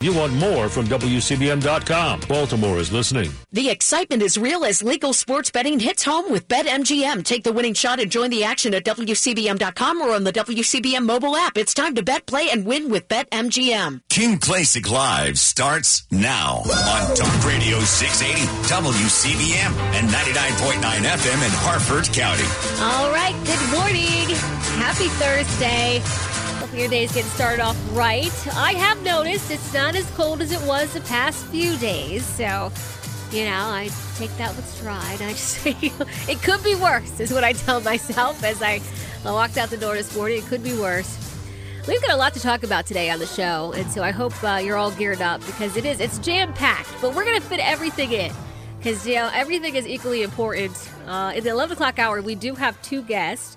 You want more from WCBM.com. Baltimore is listening. The excitement is real as legal sports betting hits home with BetMGM. Take the winning shot and join the action at WCBM.com or on the WCBM mobile app. It's time to bet, play, and win with BetMGM. Kim Klacik Live starts now on Talk Radio 680, WCBM, and 99.9 FM in Harford County. All right, good morning. Happy Thursday. Your day's getting started off right. I have noticed it's not as cold as it was the past few days, so you know, I take that with stride. I just it could be worse, is what I tell myself as I walked out the door this morning. It could be worse. We've got a lot to talk about today on the show, and so I hope uh, you're all geared up because it is it's jam packed. But we're gonna fit everything in because you know everything is equally important. Uh, in the 11 o'clock hour, we do have two guests.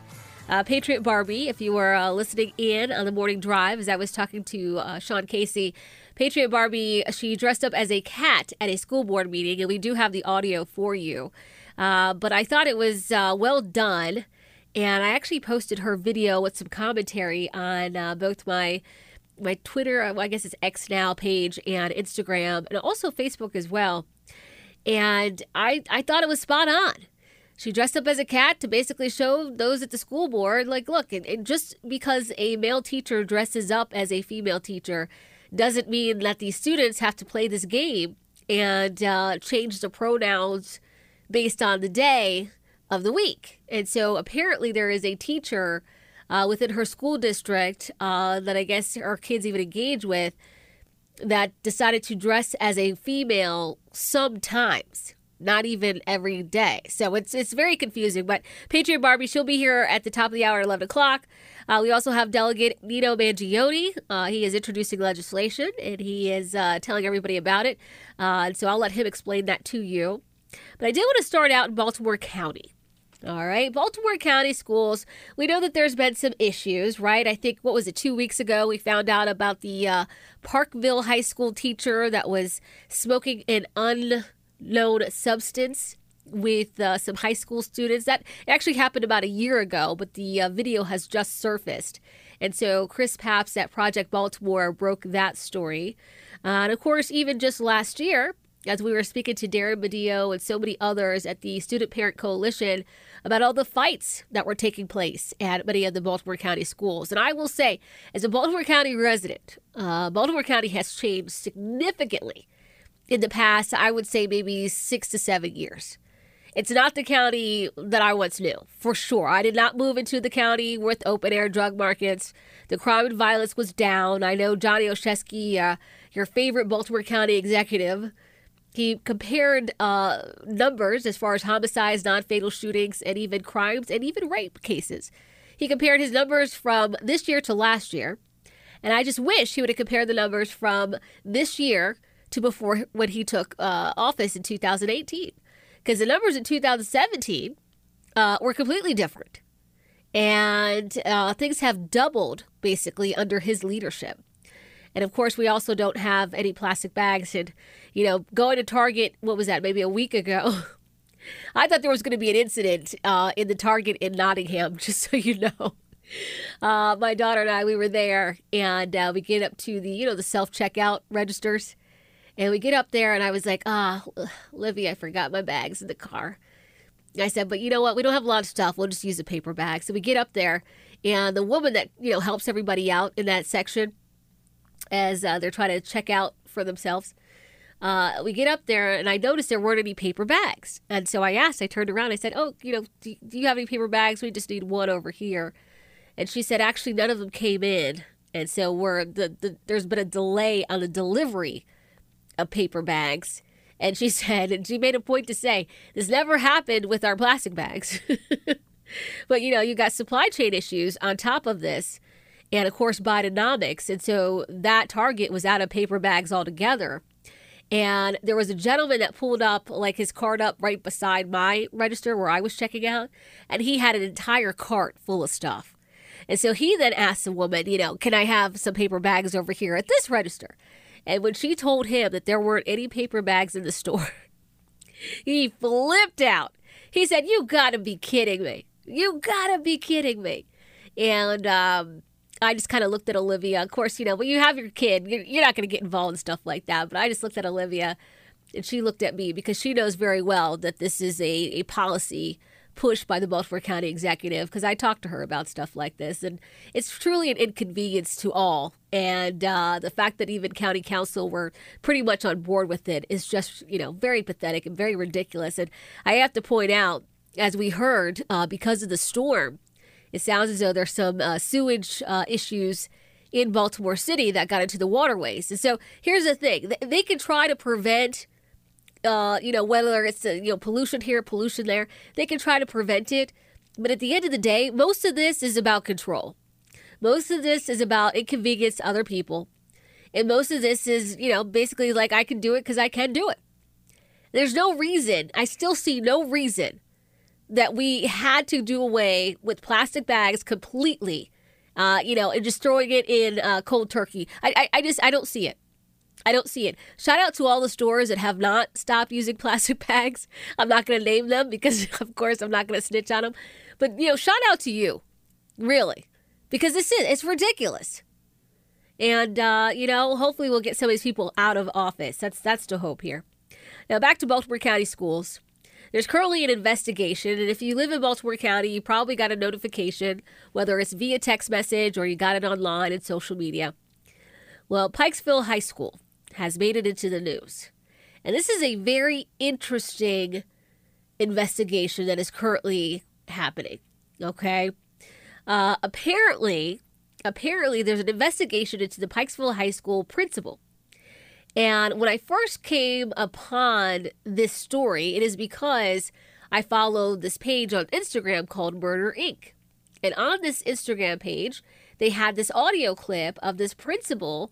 Uh, Patriot Barbie, if you were uh, listening in on the morning drive, as I was talking to uh, Sean Casey, Patriot Barbie, she dressed up as a cat at a school board meeting, and we do have the audio for you. Uh, but I thought it was uh, well done, and I actually posted her video with some commentary on uh, both my my Twitter, well, I guess it's X now page, and Instagram, and also Facebook as well. And I I thought it was spot on. She dressed up as a cat to basically show those at the school board, like, look, it, it just because a male teacher dresses up as a female teacher doesn't mean that these students have to play this game and uh, change the pronouns based on the day of the week. And so apparently there is a teacher uh, within her school district uh, that I guess her kids even engage with that decided to dress as a female sometimes not even every day. So it's it's very confusing. But Patriot Barbie, she'll be here at the top of the hour at 11 o'clock. Uh, we also have Delegate Nino Mangione. Uh, he is introducing legislation and he is uh, telling everybody about it. Uh, and so I'll let him explain that to you. But I did want to start out in Baltimore County. All right, Baltimore County schools. We know that there's been some issues, right? I think, what was it, two weeks ago, we found out about the uh, Parkville High School teacher that was smoking an un known substance with uh, some high school students. That actually happened about a year ago, but the uh, video has just surfaced. And so Chris Papst at Project Baltimore broke that story. Uh, and of course, even just last year, as we were speaking to Darren Medeo and so many others at the Student Parent Coalition about all the fights that were taking place at many of the Baltimore County schools. And I will say, as a Baltimore County resident, uh, Baltimore County has changed significantly in the past, I would say maybe six to seven years. It's not the county that I once knew, for sure. I did not move into the county with open air drug markets. The crime and violence was down. I know Johnny Olszewski, uh, your favorite Baltimore County executive, he compared uh, numbers as far as homicides, non fatal shootings, and even crimes and even rape cases. He compared his numbers from this year to last year. And I just wish he would have compared the numbers from this year to before when he took uh, office in 2018. Because the numbers in 2017 uh, were completely different. And uh, things have doubled basically under his leadership. And of course, we also don't have any plastic bags. And, you know, going to Target, what was that, maybe a week ago? I thought there was going to be an incident uh, in the Target in Nottingham, just so you know. Uh, my daughter and I, we were there, and uh, we get up to the, you know, the self checkout registers. And we get up there, and I was like, ah, Livy, I forgot my bags in the car. I said, but you know what? We don't have a lot of stuff. We'll just use a paper bag. So we get up there, and the woman that, you know, helps everybody out in that section as uh, they're trying to check out for themselves, uh, we get up there, and I noticed there weren't any paper bags. And so I asked, I turned around, I said, oh, you know, do, do you have any paper bags? We just need one over here. And she said, actually, none of them came in. And so we're the, the there's been a delay on the delivery of paper bags. And she said, and she made a point to say, this never happened with our plastic bags. but you know, you got supply chain issues on top of this, and of course, Bidenomics. And so that Target was out of paper bags altogether. And there was a gentleman that pulled up like his cart up right beside my register where I was checking out, and he had an entire cart full of stuff. And so he then asked the woman, you know, can I have some paper bags over here at this register? And when she told him that there weren't any paper bags in the store, he flipped out. He said, You gotta be kidding me. You gotta be kidding me. And um, I just kind of looked at Olivia. Of course, you know, when you have your kid, you're, not to get involved in stuff like that. But I just looked at Olivia and she looked at me because she knows very well that this is a, a policy pushed by the Baltimore County executive because I talked to her about stuff like this. And it's truly an inconvenience to all. And uh, the fact that even county council were pretty much on board with it is just, you know, very pathetic and very ridiculous. And I have to point out, as we heard, uh, because of the storm, it sounds as though there's some uh, sewage uh, issues in Baltimore City that got into the waterways. And so here's the thing they can try to prevent uh, you know, whether it's uh, you know pollution here, pollution there, they can try to prevent it. But at the end of the day, most of this is about control. Most of this is about inconvenience to other people, and most of this is you know basically like I can do it because I can do it. There's no reason. I still see no reason that we had to do away with plastic bags completely. Uh, you know, and just throwing it in uh, cold turkey. I, I, I just I don't see it. I don't see it. Shout out to all the stores that have not stopped using plastic bags. I'm not going to name them because, of course, I'm not going to snitch on them. But, you know, shout out to you, really, because this is, it's ridiculous. And, uh, you know, hopefully we'll get some of these people out of office. That's, that's the hope here. Now, back to Baltimore County schools. There's currently an investigation, and if you live in Baltimore County, you probably got a notification, whether it's via text message or you got it online and social media. Well, Pikesville High School has made it into the news. And this is a very interesting investigation that is currently happening. Okay. Uh, apparently, apparently, there's an investigation into the Pikesville High School principal. And when I first came upon this story, it is because I followed this page on Instagram called Murder Inc. And on this Instagram page, they had this audio clip of this principal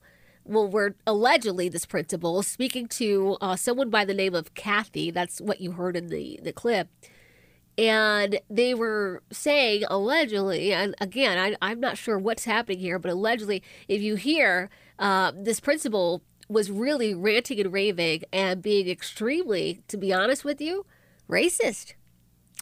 well, we're allegedly this principal speaking to uh, someone by the name of Kathy. That's what you heard in the, the clip. And they were saying allegedly, and again, I, I'm not sure what's happening here, but allegedly, if you hear uh, this principal was really ranting and raving and being extremely, to be honest with you, racist.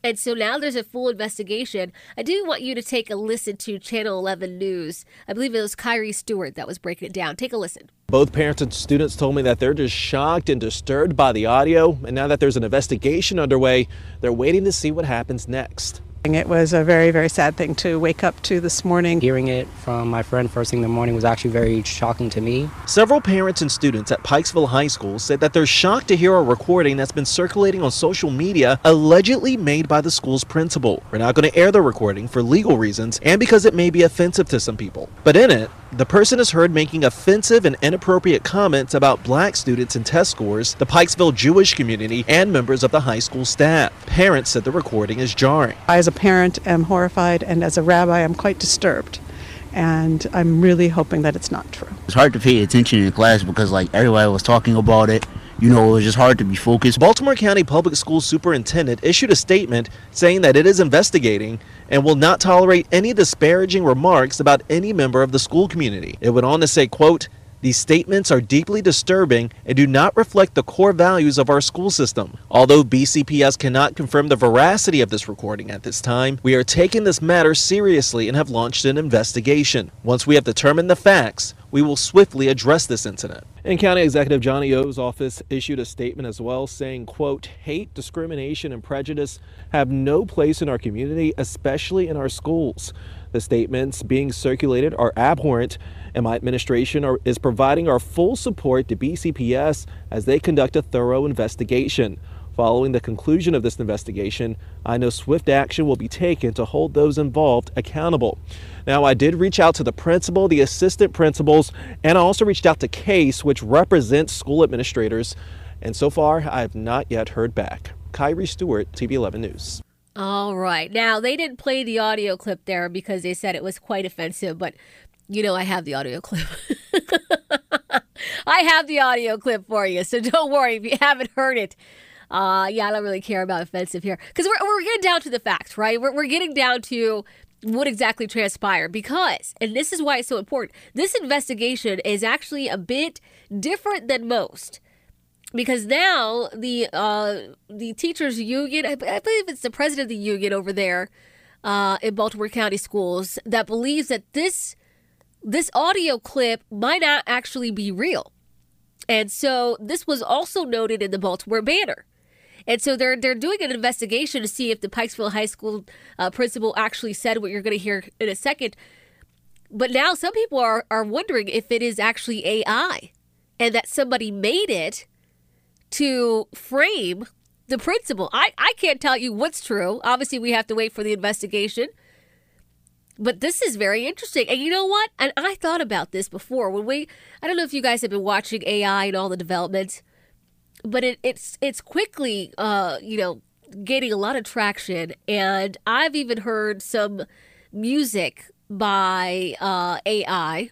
And so now there's a full investigation. I do want you to take a listen to Channel 11 News. I believe it was Kyrie Stewart that was breaking it down. Take a listen. Both parents and students told me that they're just shocked and disturbed by the audio. And now that there's an investigation underway, they're waiting to see what happens next. It was a very, very sad thing to wake up to this morning. Hearing it from my friend first thing in the morning was actually very shocking to me. Several parents and students at Pikesville High School said that they're shocked to hear a recording that's been circulating on social media allegedly made by the school's principal. We're not going to air the recording for legal reasons and because it may be offensive to some people. But in it, the person is heard making offensive and inappropriate comments about black students and test scores, the Pikesville Jewish community, and members of the high school staff. Parents said the recording is jarring. I, as a parent, am horrified, and as a rabbi, I'm quite disturbed. And I'm really hoping that it's not true. It's hard to pay attention in class because, like, everybody was talking about it you know, it was just hard to be focused. Baltimore County Public School Superintendent issued a statement saying that it is investigating and will not tolerate any disparaging remarks about any member of the school community. It went on to say, quote, these statements are deeply disturbing and do not reflect the core values of our school system. Although BCPS cannot confirm the veracity of this recording at this time, we are taking this matter seriously and have launched an investigation. Once we have determined the facts, we will swiftly address this incident. And County Executive Johnny O's office issued a statement as well saying, quote, hate, discrimination, and prejudice have no place in our community, especially in our schools. The statements being circulated are abhorrent, and my administration are, is providing our full support to BCPS as they conduct a thorough investigation. Following the conclusion of this investigation, I know swift action will be taken to hold those involved accountable. Now, I did reach out to the principal, the assistant principals, and I also reached out to CASE, which represents school administrators. And so far, I have not yet heard back. Kyrie Stewart, TV 11 News. All right. Now, they didn't play the audio clip there because they said it was quite offensive, but you know, I have the audio clip. I have the audio clip for you, so don't worry if you haven't heard it. Uh, yeah, I don't really care about offensive here because we're, we're getting down to the facts, right? We're, we're getting down to what exactly transpired because, and this is why it's so important, this investigation is actually a bit different than most because now the uh, the teachers union, I, believe it's the president of the union over there uh, in Baltimore County schools that believes that this this audio clip might not actually be real. And so this was also noted in the Baltimore Banner. And so they're they're doing an investigation to see if the Pikesville High School uh, principal actually said what you're going to hear in a second. But now some people are are wondering if it is actually AI, and that somebody made it to frame the principal. I I can't tell you what's true. Obviously, we have to wait for the investigation. But this is very interesting. And you know what? And I thought about this before when we I don't know if you guys have been watching AI and all the developments but it, it's it's quickly uh, you know gaining a lot of traction, and I've even heard some music by uh, AI.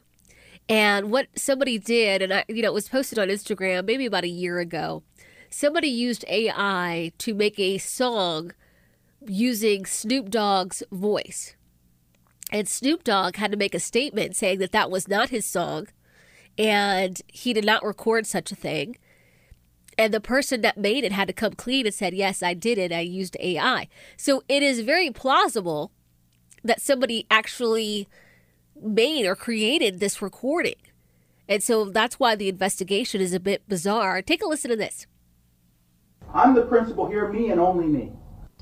And what somebody did, and I, you know, it was posted on Instagram maybe about a year ago. Somebody used AI to make a song using Snoop Dogg's voice. And Snoop Dogg had to make a statement saying that that was not his song and he did not record such a thing. And the person that made it had to come clean and said, Yes, I did it. I used AI. So it is very plausible that somebody actually made or created this recording. And so that's why the investigation is a bit bizarre. Take a listen to this. I'm the principal here, me and only me.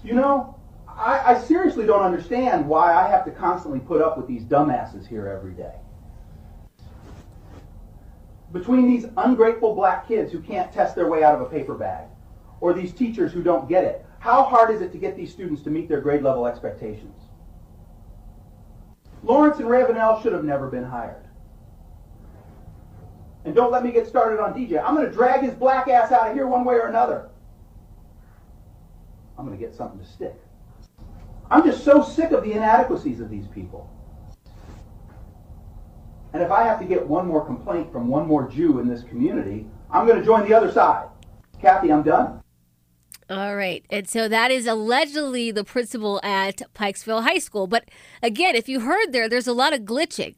You know, I, I seriously don't understand why I have to constantly put up with these dumbasses here every day between these ungrateful black kids who can't test their way out of a paper bag, or these teachers who don't get it, how hard is it to get these students to meet their grade level expectations? Lawrence and Ravenel should have never been hired. And don't let me get started on DJ. I'm going to drag his black ass out of here one way or another. I'm going to get something to stick. I'm just so sick of the inadequacies of these people. And if I have to get one more complaint from one more Jew in this community, I'm going to join the other side. Kathy, I'm done. All right. And so that is allegedly the principal at Pikesville High School. But again, if you heard there, there's a lot of glitching,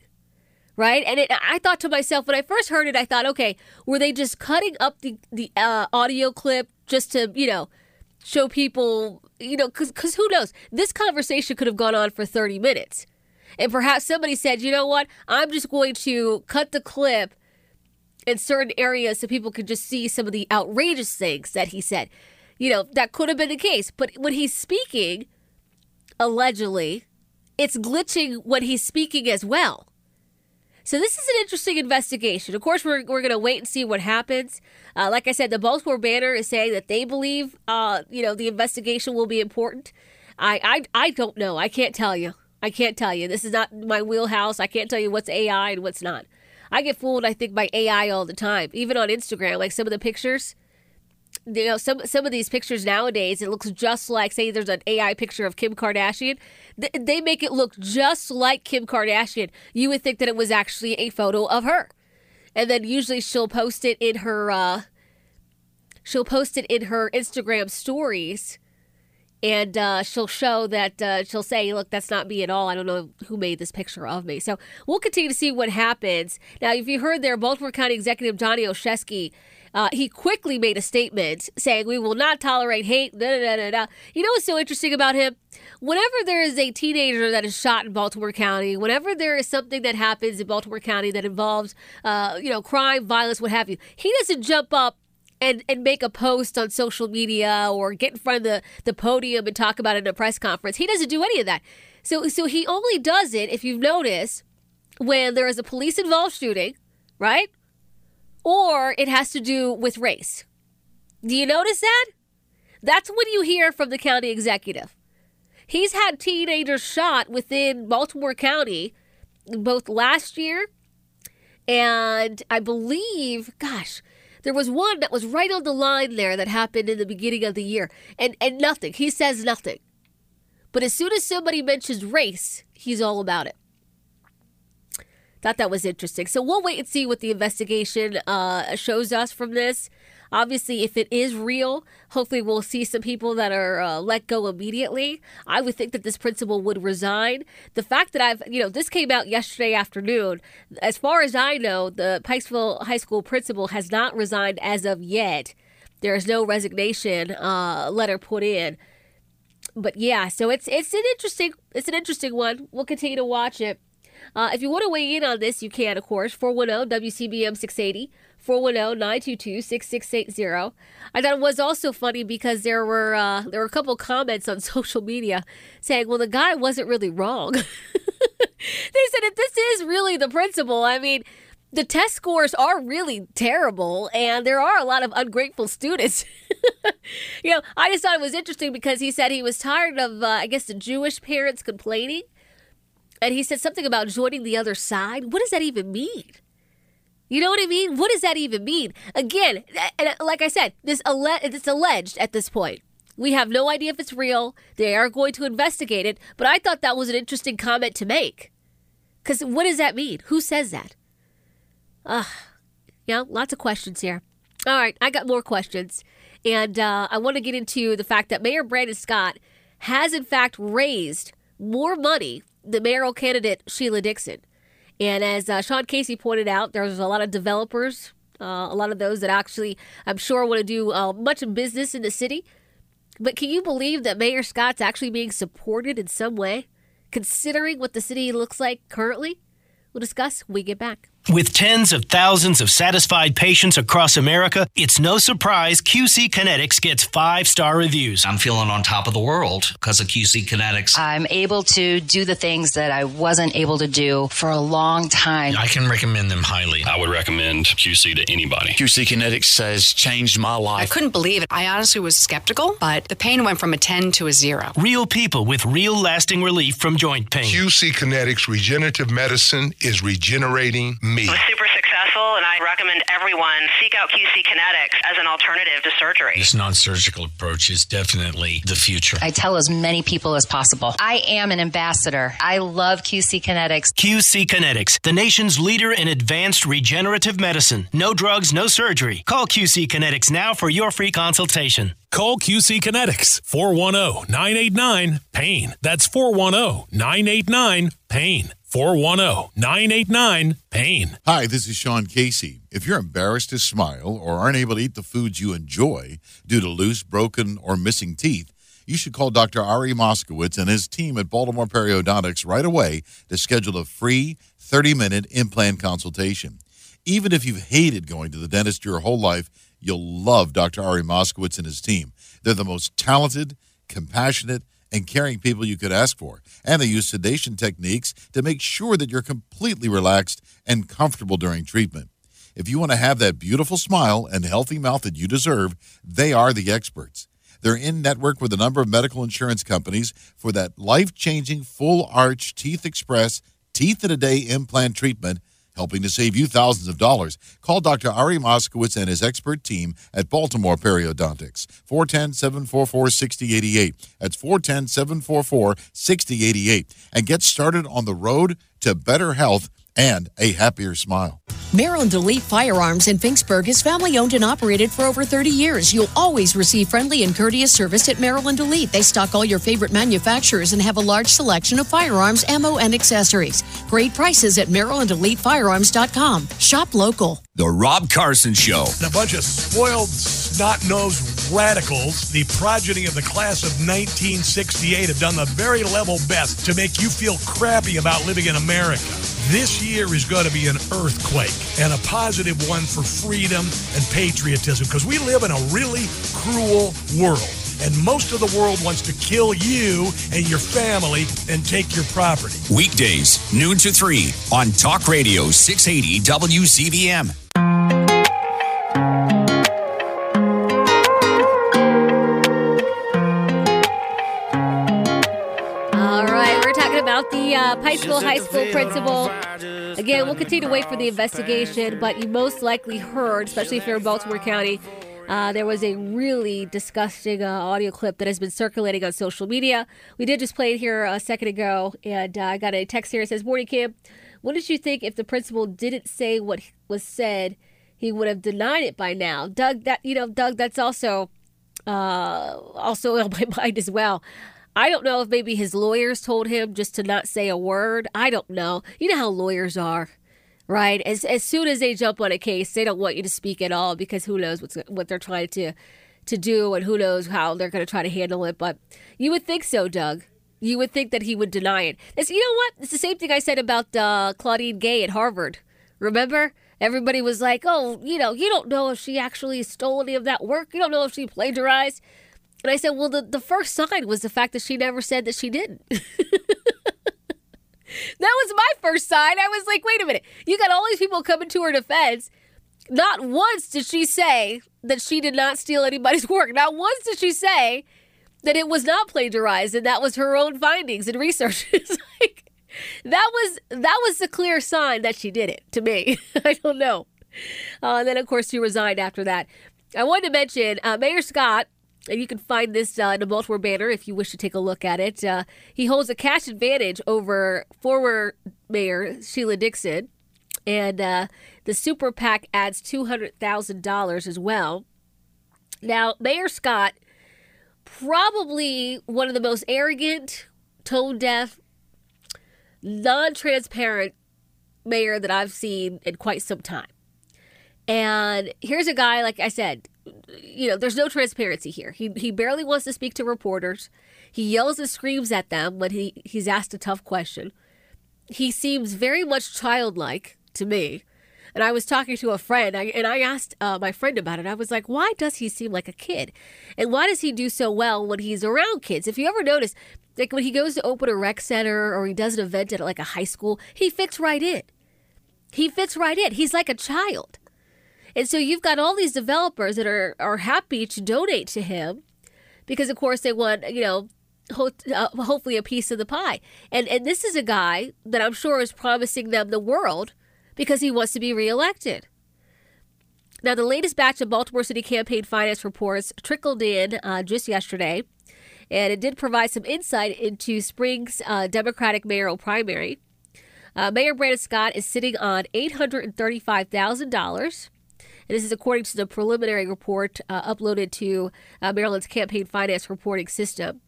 right? And it, I thought to myself, when I first heard it, I thought, okay, were they just cutting up the, the uh, audio clip just to, you know, show people, you know, because because who knows? This conversation could have gone on for 30 minutes. And perhaps somebody said, you know what? I'm just going to cut the clip in certain areas so people could just see some of the outrageous things that he said. You know, that could have been the case. But when he's speaking, allegedly, it's glitching when he's speaking as well. So this is an interesting investigation. Of course, we're, we're going to wait and see what happens. Uh, like I said, the Baltimore Banner is saying that they believe, uh, you know, the investigation will be important. I, I, I don't know. I can't tell you. I can't tell you. This is not my wheelhouse. I can't tell you what's AI and what's not. I get fooled, I think, by AI all the time, even on Instagram. Like some of the pictures, you know, some some of these pictures nowadays, it looks just like, say, there's an AI picture of Kim Kardashian. They make it look just like Kim Kardashian. You would think that it was actually a photo of her, and then usually she'll post it in her, uh, she'll post it in her Instagram stories and uh, she'll show that uh, she'll say, "Look, that's not me at all. I don't know who made this picture of me." So we'll continue to see what happens. Now, if you heard there, Baltimore County Executive Johnny Olszewski, uh, he quickly made a statement saying, "We will not tolerate hate." Da, da, da, da. You know what's so interesting about him? Whenever there is a teenager that is shot in Baltimore County, whenever there is something that happens in Baltimore County that involves, uh, you know, crime, violence, what have you, he doesn't jump up and and make a post on social media or get in front of the, the podium and talk about it in a press conference. He doesn't do any of that. So so he only does it if you've noticed when there is a police involved shooting, right? Or it has to do with race. Do you notice that? That's when you hear from the county executive. He's had teenagers shot within Baltimore County both last year and I believe, gosh, there was one that was right on the line there that happened in the beginning of the year, and, and nothing. He says nothing. But as soon as somebody mentions race, he's all about it. Thought that was interesting. So we'll wait and see what the investigation uh, shows us from this. Obviously, if it is real, hopefully we'll see some people that are uh, let go immediately. I would think that this principal would resign. The fact that I've, you know, this came out yesterday afternoon. As far as I know, the Pikesville High School principal has not resigned as of yet. There is no resignation uh, letter put in. But yeah, so it's it's an interesting it's an interesting one. We'll continue to watch it. Uh, if you want to weigh in on this, you can, of course. 410 WCBM 680, 410 922 6680. I thought it was also funny because there were uh, there were a couple comments on social media saying, well, the guy wasn't really wrong. they said, if this is really the principal, I mean, the test scores are really terrible and there are a lot of ungrateful students. you know, I just thought it was interesting because he said he was tired of, uh, I guess, the Jewish parents complaining. And he said something about joining the other side. What does that even mean? You know what I mean? What does that even mean? Again, like I said, this alle- it's alleged at this point. We have no idea if it's real. They are going to investigate it, but I thought that was an interesting comment to make. Because what does that mean? Who says that? Ugh. Yeah, lots of questions here. All right, I got more questions. And uh, I want to get into the fact that Mayor Brandon Scott has, in fact, raised more money than mayoral candidate Sheila Dixon. And as uh, Sean Casey pointed out, there's a lot of developers, uh, a lot of those that actually, I'm sure, want to do uh, much business in the city. But can you believe that Mayor Scott's actually being supported in some way, considering what the city looks like currently? We'll discuss when we get back. With tens of thousands of satisfied patients across America, it's no surprise QC Kinetics gets five star reviews. I'm feeling on top of the world because of QC Kinetics. I'm able to do the things that I wasn't able to do for a long time. I can recommend them highly. I would recommend QC to anybody. QC Kinetics has changed my life. I couldn't believe it. I honestly was skeptical, but the pain went from a 10 to a 0. Real people with real lasting relief from joint pain. QC Kinetics Regenerative Medicine is regenerating me. was super successful, and I recommend everyone seek out QC Kinetics as an alternative to surgery. This non surgical approach is definitely the future. I tell as many people as possible. I am an ambassador. I love QC Kinetics. QC Kinetics, the nation's leader in advanced regenerative medicine. No drugs, no surgery. Call QC Kinetics now for your free consultation. Call QC Kinetics 410 989 PAIN. That's 410 989 PAIN. 410 989 PAIN. Hi, this is Sean Casey. If you're embarrassed to smile or aren't able to eat the foods you enjoy due to loose, broken, or missing teeth, you should call Dr. Ari Moskowitz and his team at Baltimore Periodontics right away to schedule a free 30 minute implant consultation. Even if you've hated going to the dentist your whole life, you'll love Dr. Ari Moskowitz and his team. They're the most talented, compassionate, and caring people you could ask for. And they use sedation techniques to make sure that you're completely relaxed and comfortable during treatment. If you want to have that beautiful smile and healthy mouth that you deserve, they are the experts. They're in network with a number of medical insurance companies for that life changing full arch Teeth Express Teeth in a Day implant treatment helping to save you thousands of dollars. Call Dr. Ari Moskowitz and his expert team at Baltimore Periodontics. 410-744-6088. That's 410-744-6088. And get started on the road to better health and a happier smile. Maryland Elite Firearms in Finksburg is family owned and operated for over 30 years. You'll always receive friendly and courteous service at Maryland Elite. They stock all your favorite manufacturers and have a large selection of firearms, ammo, and accessories. Great prices at MarylandEliteFirearms.com. Shop local. The Rob Carson Show. A bunch of spoiled, snot nosed radicals, the progeny of the class of 1968, have done the very level best to make you feel crappy about living in America. This year is going to be an earthquake and a positive one for freedom and patriotism because we live in a really cruel world. And most of the world wants to kill you and your family and take your property. Weekdays, noon to 3 on Talk Radio 680 WCBM. The uh, high school high school principal. Again, we'll continue to wait for the investigation, but you most likely heard, especially if you're in Baltimore County, uh, there was a really disgusting uh, audio clip that has been circulating on social media. We did just play it here a second ago, and uh, I got a text here. It says, Morning, Kim. What did you think if the principal didn't say what was said? He would have denied it by now. Doug, that you know, Doug, that's also uh, also on my mind as well. I don't know if maybe his lawyers told him just to not say a word. I don't know. You know how lawyers are, right? As as soon as they jump on a case, they don't want you to speak at all because who knows what's what they're trying to to do and who knows how they're going to try to handle it. But you would think so, Doug. You would think that he would deny it. It's, you know what? It's the same thing I said about uh, Claudine Gay at Harvard. Remember? Everybody was like, oh, you know, you don't know if she actually stole any of that work. You don't know if she plagiarized. And I said, well, the, the first sign was the fact that she never said that she didn't. that was my first sign. I was like, wait a minute. You got all these people coming to her defense. Not once did she say that she did not steal anybody's work. Not once did she say that it was not plagiarized and that was her own findings and research. like that was that was a clear sign that she did it to me. I don't know. Uh, and then of course she resigned after that. I wanted to mention uh, Mayor Scott. And you can find this uh, in the Baltimore Banner if you wish to take a look at it. Uh, he holds a cash advantage over former Mayor Sheila Dixon, and uh, the super PAC adds two hundred thousand dollars as well. Now, Mayor Scott probably one of the most arrogant, tone deaf, non transparent mayor that I've seen in quite some time. And here's a guy, like I said, you know, there's no transparency here. He, he barely wants to speak to reporters. He yells and screams at them when he, he's asked a tough question. He seems very much childlike to me. And I was talking to a friend, and I asked uh, my friend about it. I was like, why does he seem like a kid? And why does he do so well when he's around kids? If you ever notice, like when he goes to open a rec center or he does an event at like a high school, he fits right in. He fits right in. He's like a child. And so you've got all these developers that are, are happy to donate to him because, of course, they want, you know, ho- uh, hopefully a piece of the pie. And, and this is a guy that I'm sure is promising them the world because he wants to be reelected. Now, the latest batch of Baltimore City campaign finance reports trickled in uh, just yesterday, and it did provide some insight into spring's uh, Democratic mayoral primary. Uh, Mayor Brandon Scott is sitting on $835,000. This is according to the preliminary report uh, uploaded to uh, Maryland's campaign finance reporting system.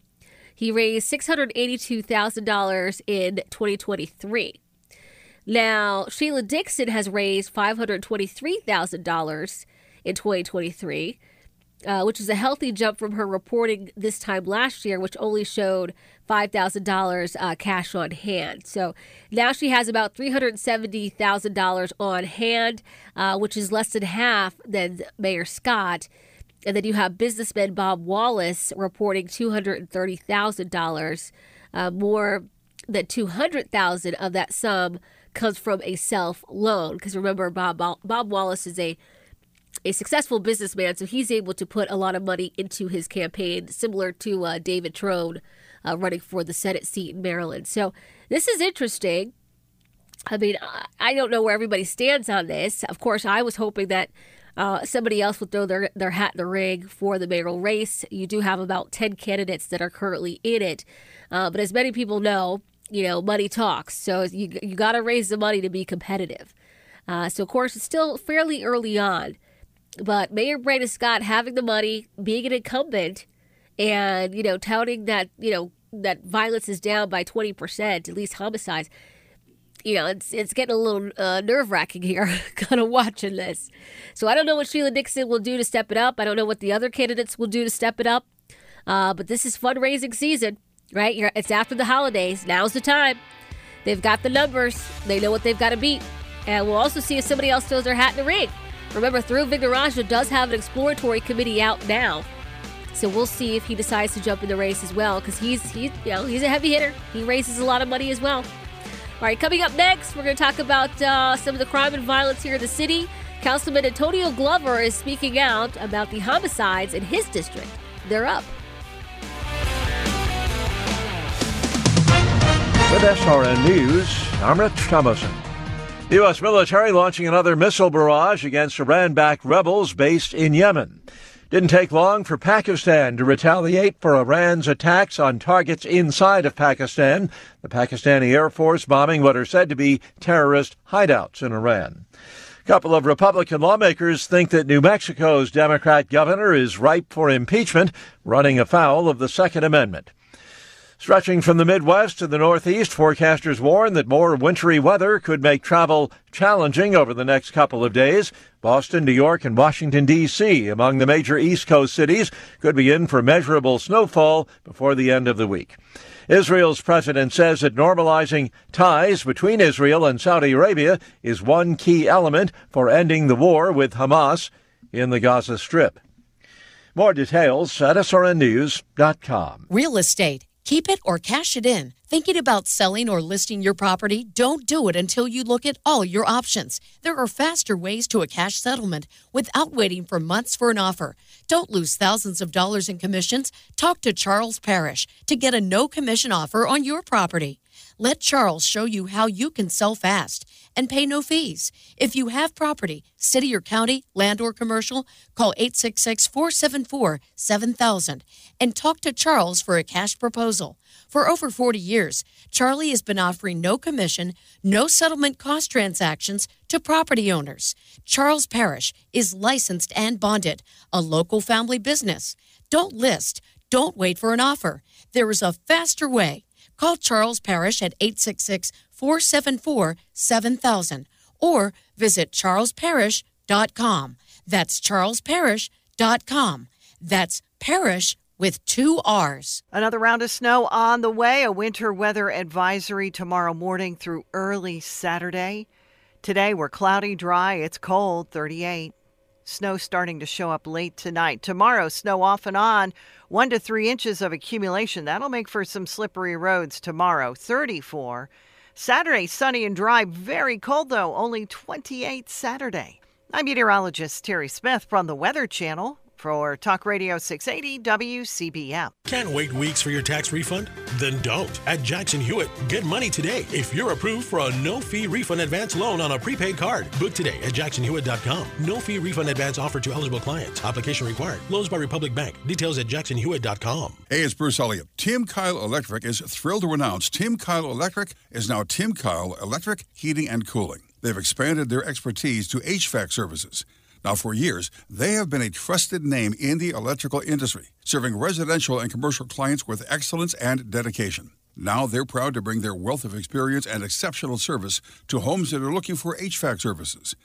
He raised $682,000 in 2023. Now, Sheila Dixon has raised $523,000 in 2023, uh, which is a healthy jump from her reporting this time last year, which only showed $5,000 uh, cash on hand. So now she has about $370,000 on hand, uh, which is less than half than Mayor Scott. And then you have businessman Bob Wallace reporting $230,000, uh, more than 200,000 of that sum comes from a self loan. Because remember, Bob Bob Wallace is a a successful businessman, so he's able to put a lot of money into his campaign, similar to uh, David Trone uh, running for the Senate seat in Maryland. So this is interesting. I mean, I don't know where everybody stands on this. Of course, I was hoping that uh, somebody else would throw their, their hat in the ring for the mayoral race. You do have about 10 candidates that are currently in it. Uh, but as many people know, you know, money talks. So you, you got to raise the money to be competitive. Uh, so, of course, it's still fairly early on. But Mayor Brandon Scott having the money, being an incumbent, and, you know, touting that, you know, that violence is down by 20%, at least homicides, you know, it's it's getting a little uh, nerve wracking here, kind of watching this. So I don't know what Sheila Dixon will do to step it up. I don't know what the other candidates will do to step it up. Uh, but this is fundraising season right? You're, it's after the holidays. Now's the time. They've got the numbers. They know what they've got to beat. And we'll also see if somebody else throws their hat in the ring. Remember, Thiru Vignarajah does have an exploratory committee out now. So we'll see if he decides to jump in the race as well, because he's he's you know he's a heavy hitter. He raises a lot of money as well. All right, coming up next, we're going to talk about uh, some of the crime and violence here in the city. Councilman Antonio Glover is speaking out about the homicides in his district. They're up. With SRN News, I'm Rich Thomason. The U.S. military launching another missile barrage against Iran backed rebels based in Yemen. Didn't take long for Pakistan to retaliate for Iran's attacks on targets inside of Pakistan. The Pakistani Air Force bombing what are said to be terrorist hideouts in Iran. A couple of Republican lawmakers think that New Mexico's Democrat governor is ripe for impeachment, running afoul of the Second Amendment. Stretching from the Midwest to the Northeast, forecasters warn that more wintry weather could make travel challenging over the next couple of days. Boston, New York, and Washington, D.C., among the major East Coast cities, could be in for measurable snowfall before the end of the week. Israel's president says that normalizing ties between Israel and Saudi Arabia is one key element for ending the war with Hamas in the Gaza Strip. More details at srnnews.com. Real estate. Keep it or cash it in. Thinking about selling or listing your property? Don't do it until you look at all your options. There are faster ways to a cash settlement without waiting for months for an offer. Don't lose thousands of dollars in commissions. Talk to Charles Parrish to get a no commission offer on your property. Let Charles show you how you can sell fast and pay no fees. If you have property, city or county, land or commercial, call 866 474 7000 and talk to Charles for a cash proposal. For over 40 years, Charlie has been offering no commission, no settlement cost transactions to property owners. Charles Parrish is licensed and bonded, a local family business. Don't list, don't wait for an offer. There is a faster way. Call Charles Parrish at 866 474 7000 or visit charlesparrish.com. That's charlesparrish.com. That's Parrish with two R's. Another round of snow on the way. A winter weather advisory tomorrow morning through early Saturday. Today we're cloudy, dry. It's cold, 38. Snow starting to show up late tonight. Tomorrow, snow off and on, one to three inches of accumulation. That'll make for some slippery roads tomorrow, 34. Saturday, sunny and dry, very cold though, only 28 Saturday. I'm meteorologist Terry Smith from the Weather Channel for Talk Radio 680 WCBM. Can't wait weeks for your tax refund? Then don't. At Jackson Hewitt, get money today if you're approved for a no fee refund advance loan on a prepaid card. Book today at jacksonhewitt.com. No fee refund advance offered to eligible clients. Application required. Loans by Republic Bank. Details at jacksonhewitt.com. Hey, it's Bruce Elliott. Tim Kyle Electric is thrilled to announce Tim Kyle Electric is now Tim Kyle Electric Heating and Cooling. They've expanded their expertise to HVAC services. Now, for years, they have been a trusted name in the electrical industry, serving residential and commercial clients with excellence and dedication. Now they're proud to bring their wealth of experience and exceptional service to homes that are looking for HVAC services.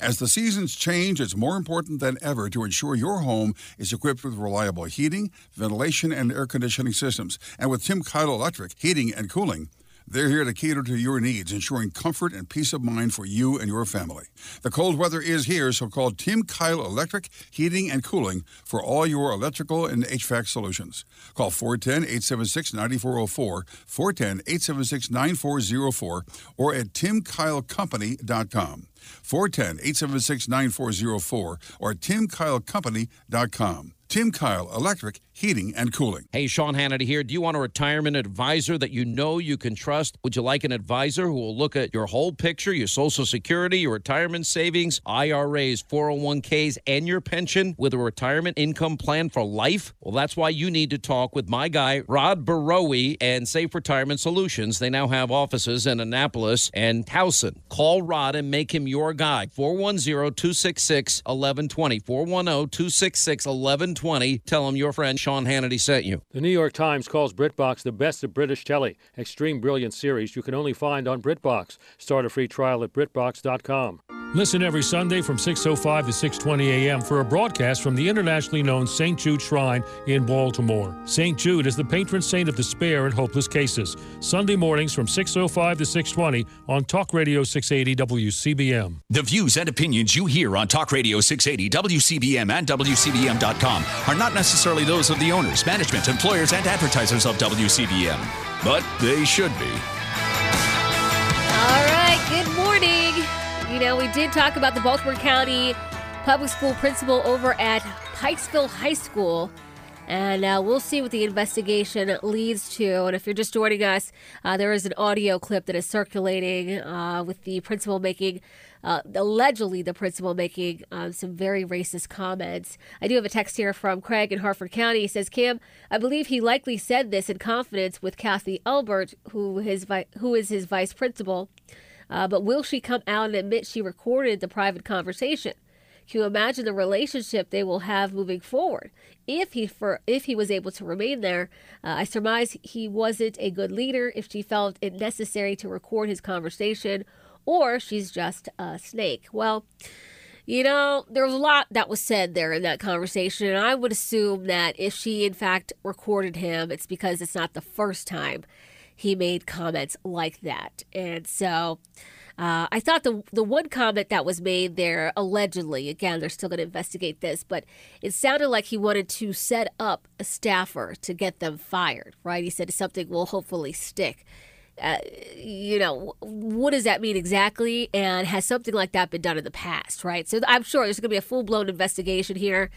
As the seasons change, it's more important than ever to ensure your home is equipped with reliable heating, ventilation, and air conditioning systems. And with Tim Kyle Electric Heating and Cooling, they're here to cater to your needs, ensuring comfort and peace of mind for you and your family. The cold weather is here, so call Tim Kyle Electric Heating and Cooling for all your electrical and HVAC solutions. Call 410 876 9404, 410 876 9404, or at timkylecompany.com. 410 876 9404 or timkylecompany.com. Tim Kyle Electric Heating and Cooling. Hey, Sean Hannity here. Do you want a retirement advisor that you know you can trust? Would you like an advisor who will look at your whole picture, your Social Security, your retirement savings, IRAs, 401ks, and your pension with a retirement income plan for life? Well, that's why you need to talk with my guy, Rod Barowie and Safe Retirement Solutions. They now have offices in Annapolis and Towson. Call Rod and make him your guy. 410 266 1120. 410 266 1120. Tell him your friend Sean Hannity sent you. The New York Times calls BritBox the best of British telly. Extreme brilliant series you can only find on BritBox. Start a free trial at BritBox.com. Listen every Sunday from 6.05 to 6.20 a.m. for a broadcast from the internationally known St. Jude Shrine in Baltimore. St. Jude is the patron saint of despair and hopeless cases. Sunday mornings from 6.05 to 6.20 on Talk Radio 680 WCBM. The views and opinions you hear on Talk Radio 680 WCBM and WCBM.com are not necessarily those of the owners, management, employers, and advertisers of WCBM, but they should be. We did talk about the Baltimore County public school principal over at Pikesville High School. And uh, we'll see what the investigation leads to. And if you're just joining us, uh, there is an audio clip that is circulating uh, with the principal making, uh, allegedly, the principal making um, some very racist comments. I do have a text here from Craig in Harford County. He says, Kim, I believe he likely said this in confidence with Kathy Elbert, who, his vi- who is his vice principal. Uh, but will she come out and admit she recorded the private conversation? Can you imagine the relationship they will have moving forward? If he for if he was able to remain there, uh, I surmise he wasn't a good leader. If she felt it necessary to record his conversation, or she's just a snake. Well, You know, there was a lot that was said there in that conversation, and I would assume that if she in fact recorded him, it's because it's not the first time he made comments like that. And so uh, I thought the the one comment that was made there, allegedly, again, they're still going to investigate this, but it sounded like he wanted to set up a staffer to get them fired, right? He said something will hopefully stick. Uh, you know, what does that mean exactly? And has something like that been done in the past, right? So I'm sure there's going to be a full blown investigation here.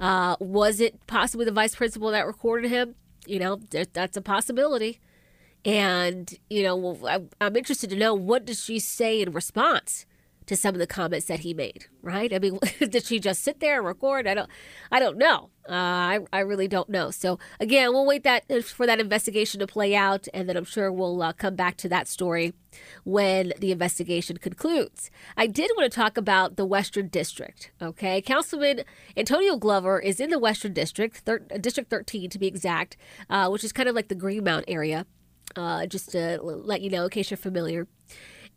Uh, was it possibly the vice principal that recorded him? You know, that's a possibility. And, you know, I'm interested to know what does she say in response to some of the comments that he made, right? I mean, did she just sit there and record? I don't, I don't know. Uh, I, I really don't know. So again, we'll wait that uh, for that investigation to play out, and then I'm sure we'll uh, come back to that story when the investigation concludes. I did want to talk about the Western District. Okay, Councilman Antonio Glover is in the Western District, thir- District 13 to be exact, uh, which is kind of like the Greenmount area uh, just to let you know in case you're familiar.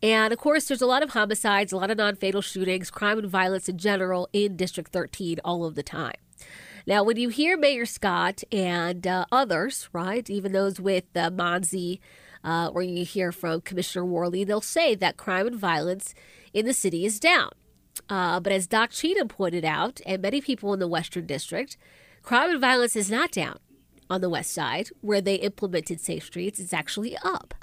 And of course, there's a lot of homicides, a lot of non fatal shootings, crime and violence in general in District 13 all of the time. Now, when you hear Mayor Scott and uh, others, right, even those with uh, MONSE, uh, or you hear from Commissioner Worley, they'll say that crime and violence in the city is down. Uh, but as Doc Cheatham pointed out, and many people in the Western District, crime and violence is not down on the west side, where they implemented Safe Streets, is actually up.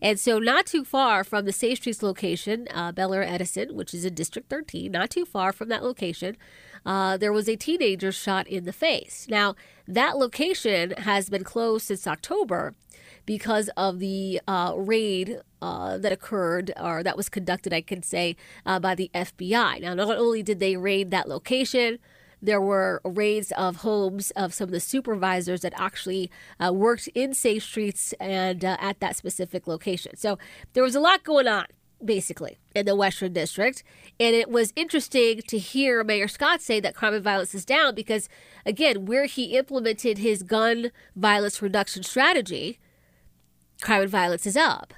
And so, not too far from the Safe Streets location, uh, Belair-Edison, which is in District 13, not too far from that location, uh, there was a teenager shot in the face. Now, that location has been closed since October because of the uh, raid uh, that occurred or that was conducted, I can say, uh, by the FBI. Now, not only did they raid that location, there were raids of homes of some of the supervisors that actually uh, worked in Safe Streets and uh, at that specific location. So there was a lot going on basically in the Western District. And it was interesting to hear Mayor Scott say that crime and violence is down because, again, where he implemented his gun violence reduction strategy, crime and violence is up.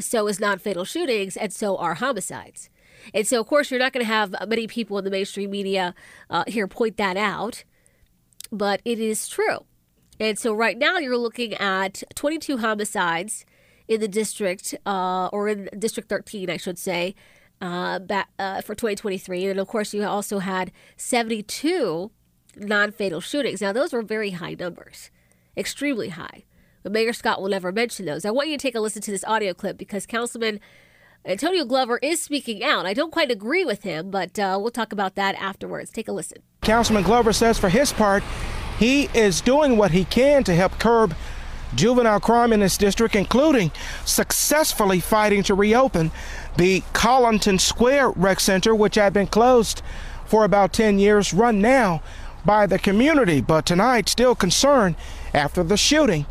So is non fatal shootings, and so are homicides. And so, of course, you're not going to have many people in the mainstream media uh, here point that out, but it is true. And so, right now, you're looking at 22 homicides in the district, uh, or in District 13, I should say, uh, back, uh, for 2023. And of course, you also had 72 non fatal shootings. Now, those were very high numbers, extremely high. But Mayor Scott will never mention those. I want you to take a listen to this audio clip because Councilman Antonio Glover is speaking out. I don't quite agree with him, but uh, we'll talk about that afterwards. Take a listen. Councilman Glover says for his part, he is doing what he can to help curb juvenile crime in this district, including successfully fighting to reopen the Collington Square Rec Center, which had been closed for about 10 years, run now by the community, but tonight still concerned after the shooting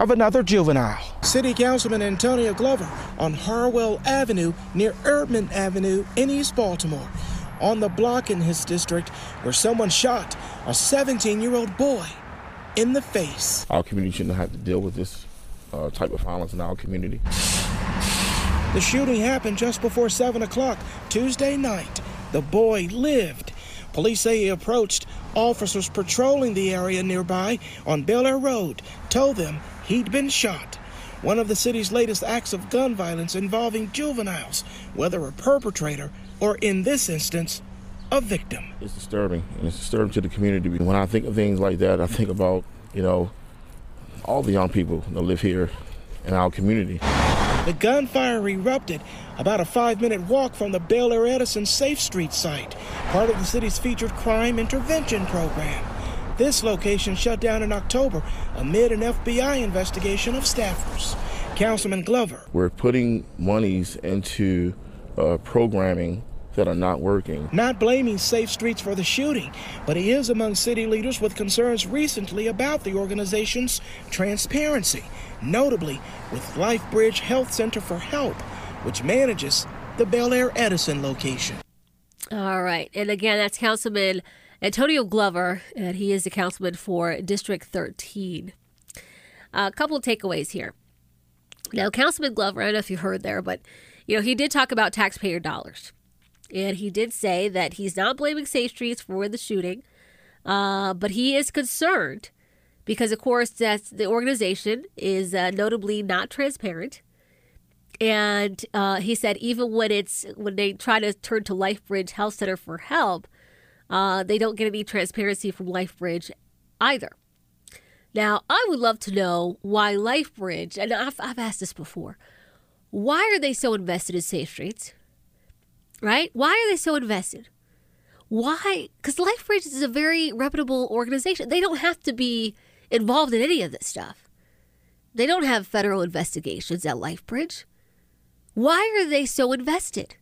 of another juvenile. City Councilman Antonio Glover on Harwell Avenue near Erdman Avenue in East Baltimore. On the block in his district where someone shot a 17 year old boy in the face. Our community shouldn't have to deal with this uh, type of violence in our community. The shooting happened just before 7 o'clock Tuesday night. The boy lived. Police say he approached officers patrolling the area nearby on Bel Air Road, told them he'd been shot. One of the city's latest acts of gun violence involving juveniles, whether a perpetrator or, in this instance, a victim. It's disturbing, and it's disturbing to the community. When I think of things like that, I think about, you know, all the young people that live here in our community. The gunfire erupted about a five minute walk from the Belair-Edison Safe Street site, part of the city's featured crime intervention program. This location shut down in October amid an FBI investigation of staffers. Councilman Glover. We're putting monies into uh, programming that are not working. Not blaming Safe Streets for the shooting, but he is among city leaders with concerns recently about the organization's transparency, notably with LifeBridge Health Center for Help, which manages the Belair-Edison location. All right. And again, that's Councilman Antonio Glover, and he is the councilman for District 13. A couple of takeaways here. Now, Councilman Glover, I don't know if you heard there, but you know he did talk about taxpayer dollars, And he did say that he's not blaming Safe Streets for the shooting, uh, but he is concerned because, of course, that's, the organization is uh, notably not transparent. And uh, he said even when it's when they try to turn to LifeBridge Health Center for help, uh, they don't get any transparency from LifeBridge either. Now, I would love to know why LifeBridge, and I've, I've asked this before, why are they so invested in Safe Streets? Right? Why are they so invested? Why? Because LifeBridge is a very reputable organization. They don't have to be involved in any of this stuff. They don't have federal investigations at LifeBridge. Why are they so invested?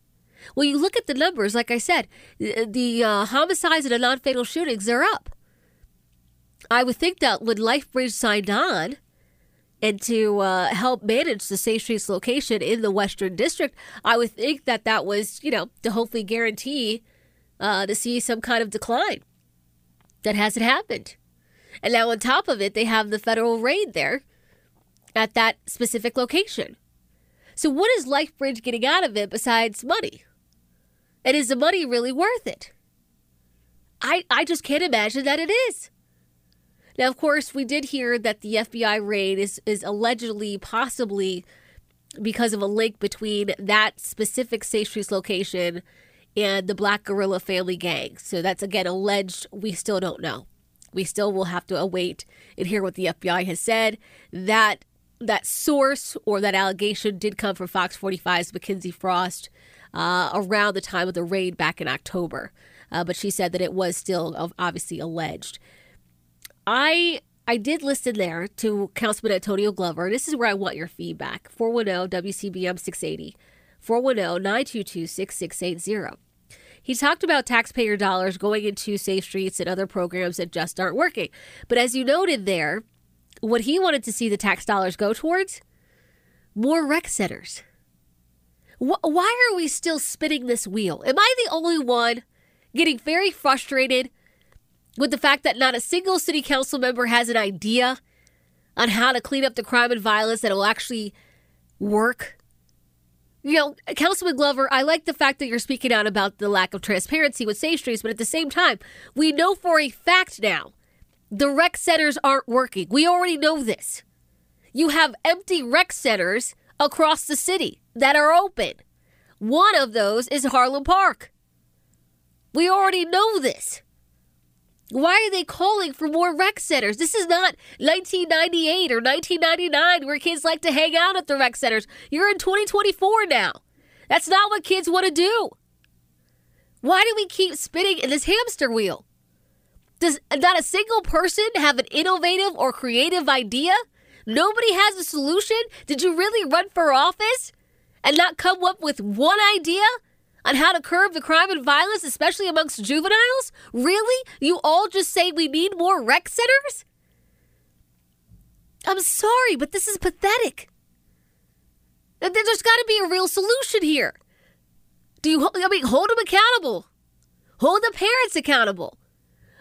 Well, you look at the numbers, like I said, the uh, homicides and the non fatal shootings are up. I would think that when LifeBridge signed on and to uh, help manage the Safe Streets location in the Western District, I would think that that was, you know, to hopefully guarantee uh, to see some kind of decline. That hasn't happened. And now, on top of it, they have the federal raid there at that specific location. So, what is LifeBridge getting out of it besides money? And is the money really worth it? I, I just can't imagine that it is. Now, of course, we did hear that the FBI raid is, is allegedly, possibly because of a link between that specific Safe Streets location and the Black Guerrilla family gang. So that's again alleged. We still don't know. We still will have to await and hear what the FBI has said. That that source or that allegation did come from Fox 45's Mackenzie Frost uh, around the time of the raid back in October. Uh, but she said that it was still obviously alleged. I I did listen there to Councilman Antonio Glover. This is where I want your feedback. 410 WCBM 680. 410 922 6680. He talked about taxpayer dollars going into Safe Streets and other programs that just aren't working. But as you noted there, what he wanted to see the tax dollars go towards more rec centers. Why are we still spinning this wheel? Am I the only one getting very frustrated with the fact that not a single city council member has an idea on how to clean up the crime and violence that will actually work? You know, Councilman Glover, I like the fact that you're speaking out about the lack of transparency with Safe Streets, but at the same time, we know for a fact now the rec centers aren't working. We already know this. You have empty rec centers across the city that are open. One of those is Harlem Park. We already know this. Why are they calling for more rec centers? This is not 1998 or 1999 where kids like to hang out at the rec centers. You're in 2024 now. That's not what kids want to do. Why do we keep spinning in this hamster wheel? Does not a single person have an innovative or creative idea? Nobody has a solution? Did you really run for office and not come up with one idea on how to curb the crime and violence, especially amongst juveniles? Really? You all just say we need more rec centers? I'm sorry, but this is pathetic. There's got to be a real solution here. Do you, I mean, hold them accountable. Hold the parents accountable.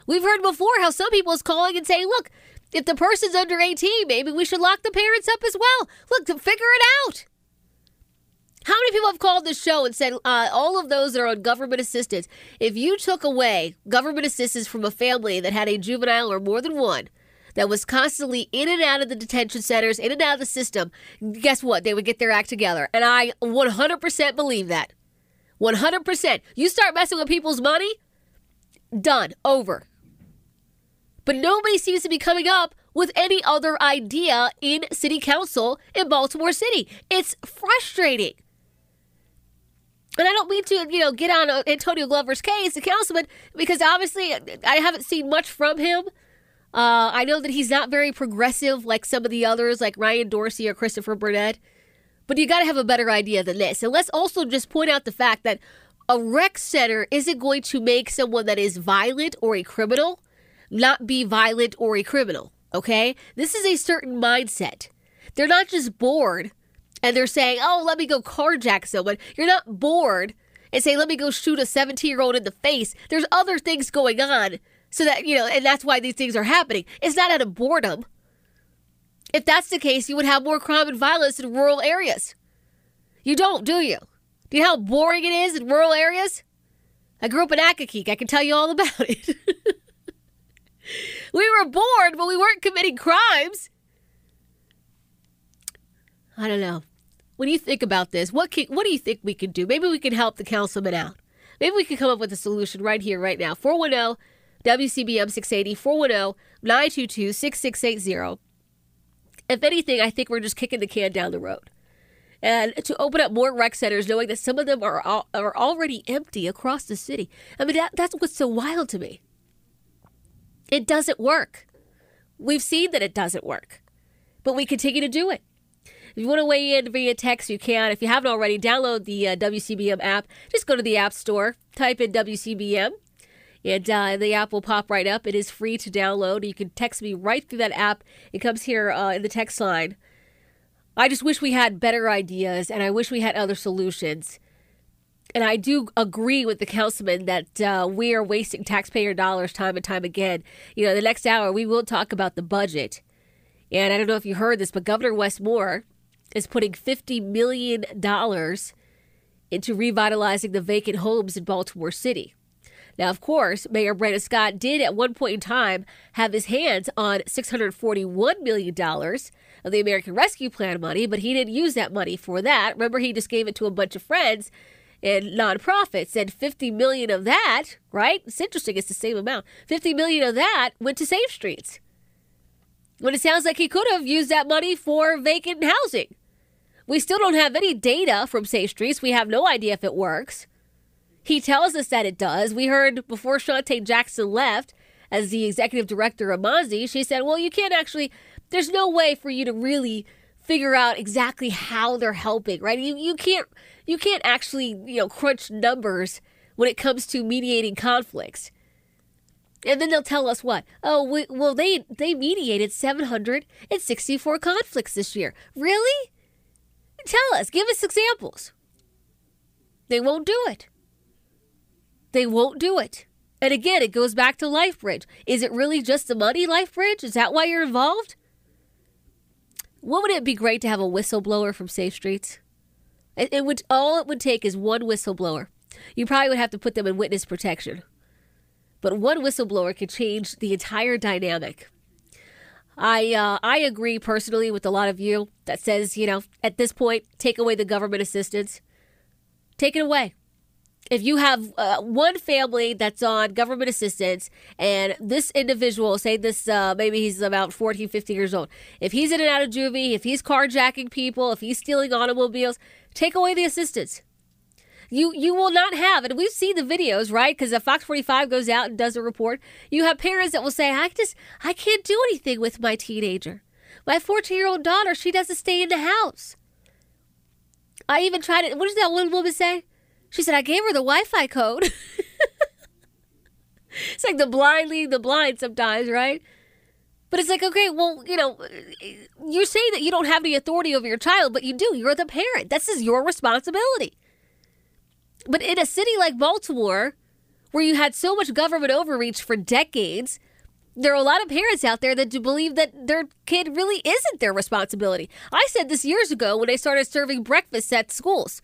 We've heard before how some people is calling and saying, look, if the person's under 18, maybe we should lock the parents up as well. Look, figure it out. How many people have called this show and said, uh, all of those that are on government assistance, if you took away government assistance from a family that had a juvenile or more than one, that was constantly in and out of the detention centers, in and out of the system, guess what? They would get their act together. And I 100% believe that. 100%. You start messing with people's money, done, over. But nobody seems to be coming up with any other idea in city council in Baltimore City. It's frustrating. And I don't mean to, you know, get on Antonio Glover's case, the councilman, because obviously I haven't seen much from him. Uh, I know that he's not very progressive like some of the others, like Ryan Dorsey or Kristerfer Burnett. But you got to have a better idea than this. And let's also just point out the fact that a rec center isn't going to make someone that is violent or a criminal not be violent or a criminal, okay? This is a certain mindset. They're not just bored and they're saying, oh, let me go carjack someone. You're not bored and say, let me go shoot a 17 year old in the face. There's other things going on so that, you know, and that's why these things are happening. It's not out of boredom. If that's the case, you would have more crime and violence in rural areas. You don't, do you? Do you know how boring it is in rural areas? I grew up in Accokeek. I can tell you all about it. we were bored, but we weren't committing crimes. I don't know. When you think about this, what can, what do you think we could do? Maybe we can help the councilman out. Maybe we could come up with a solution right here, right now. 410 WCBM 680, 410 922 6680. If anything, I think we're just kicking the can down the road. And to open up more rec centers, knowing that some of them are, all, are already empty across the city. I mean, that, that's what's so wild to me. It doesn't work. We've seen that it doesn't work, but we continue to do it. If you want to weigh in via text, you can. If you haven't already, download the uh, WCBM app. Just go to the App Store, type in WCBM, and uh, the app will pop right up. It is free to download. You can text me right through that app. It comes here uh, in the text line. I just wish we had better ideas, and I wish we had other solutions. And I do agree with the councilman that uh, we are wasting taxpayer dollars time and time again. You know, the next hour we will talk about the budget. And I don't know if you heard this, but Governor Wes Moore is putting $50 million into revitalizing the vacant homes in Baltimore City. Now, of course, Mayor Brandon Scott did at one point in time have his hands on $641 million of the American Rescue Plan money, but he didn't use that money for that. Remember, he just gave it to a bunch of friends and nonprofits, and 50 million of that, right? It's interesting, it's the same amount. 50 million of that went to Safe Streets. When it sounds like he could have used that money for vacant housing. We still don't have any data from Safe Streets. We have no idea if it works. He tells us that it does. We heard before Shantay Jackson left as the executive director of MONSE, she said, well, you can't actually, there's no way for you to really figure out exactly how they're helping, right? You, you can't, you can't actually, you know, crunch numbers when it comes to mediating conflicts. And then they'll tell us what? Oh, we, well, they they mediated 764 conflicts this year. Really? Tell us, give us examples. They won't do it. They won't do it. And again, it goes back to LifeBridge. Is it really just the money, LifeBridge? Is that why you're involved? Wouldn't it be great to have a whistleblower from Safe Streets? It, it would all it would take is one whistleblower. You probably would have to put them in witness protection. But one whistleblower could change the entire dynamic. I uh, I agree personally with a lot of you that says you know at this point take away the government assistance, take it away. If you have uh, one family that's on government assistance and this individual, say this, uh, maybe he's about 14, 15 years old, if he's in and out of juvie, if he's carjacking people, if he's stealing automobiles, take away the assistance. You you will not have, and we've seen the videos, right? Because if Fox 45 goes out and does a report, you have parents that will say, I just, I can't do anything with my teenager. My 14 year old daughter, she doesn't stay in the house. I even tried it. What does that one woman say? She said, I gave her the Wi Fi code. it's like the blind leading the blind sometimes, right? But it's like, okay, well, you know, you're saying that you don't have any authority over your child, but you do. You're the parent. This is your responsibility. But in a city like Baltimore, where you had so much government overreach for decades, there are a lot of parents out there that do believe that their kid really isn't their responsibility. I said this years ago when they started serving breakfast at schools.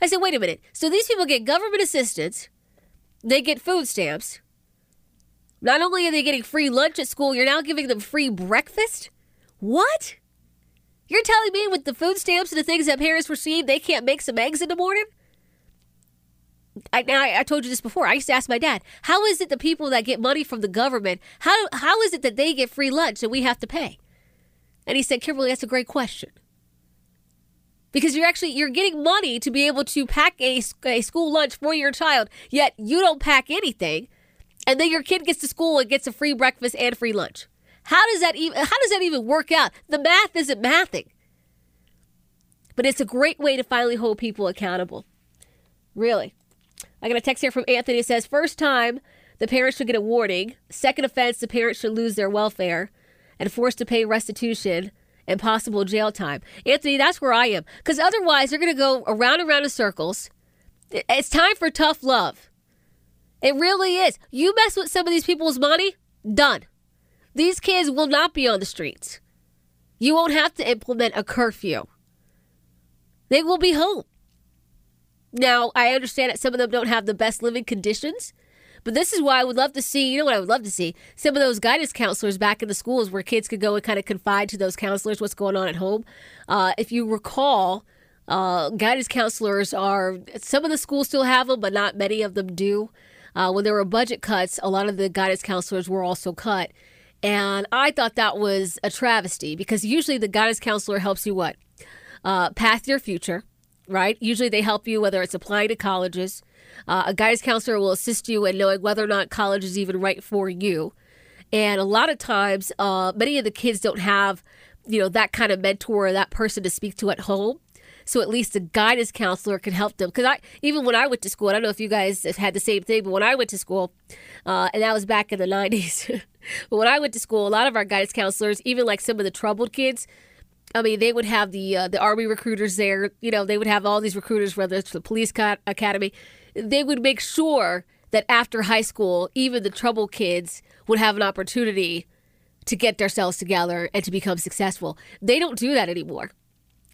I said, wait a minute. So these people get government assistance, they get food stamps. Not only are they getting free lunch at school, you're now giving them free breakfast? What? You're telling me with the food stamps and the things that parents receive, they can't make some eggs in the morning? I, I, I told you this before. I used to ask my dad, how is it the people that get money from the government, how, how is it that they get free lunch and we have to pay? And he said, Kimberly, that's a great question. Because you're actually you're getting money to be able to pack a, a school lunch for your child, yet you don't pack anything, and then your kid gets to school and gets a free breakfast and free lunch. How does that even how does that even work out? The math isn't mathing. But it's a great way to finally hold people accountable. Really. I got a text here from Anthony. It says, first time, the parents should get a warning. Second offense, the parents should lose their welfare and forced to pay restitution and possible jail time. Anthony, that's where I am. Because otherwise, they're going to go around and around in circles. It's time for tough love. It really is. You mess with some of these people's money, done. These kids will not be on the streets. You won't have to implement a curfew. They will be home. Now, I understand that some of them don't have the best living conditions, but this is why I would love to see, you know what I would love to see? Some of those guidance counselors back in the schools where kids could go and kind of confide to those counselors what's going on at home. Uh, if you recall, uh, guidance counselors are, some of the schools still have them, but not many of them do. Uh, when there were budget cuts, a lot of the guidance counselors were also cut. And I thought that was a travesty because usually the guidance counselor helps you what? Uh, path your future, right? Usually they help you whether it's applying to colleges. Uh, a guidance counselor will assist you in knowing whether or not college is even right for you. And a lot of times, uh, many of the kids don't have, you know, that kind of mentor or that person to speak to at home. So at least a guidance counselor can help them. Because I, even when I went to school, I don't know if you guys have had the same thing, but when I went to school, uh, and that was back in the 90s, but when I went to school, a lot of our guidance counselors, even like some of the troubled kids, I mean, they would have the uh, the army recruiters there. You know, they would have all these recruiters, whether it's the police academy. They would make sure that after high school, even the trouble kids would have an opportunity to get themselves together and to become successful. They don't do that anymore.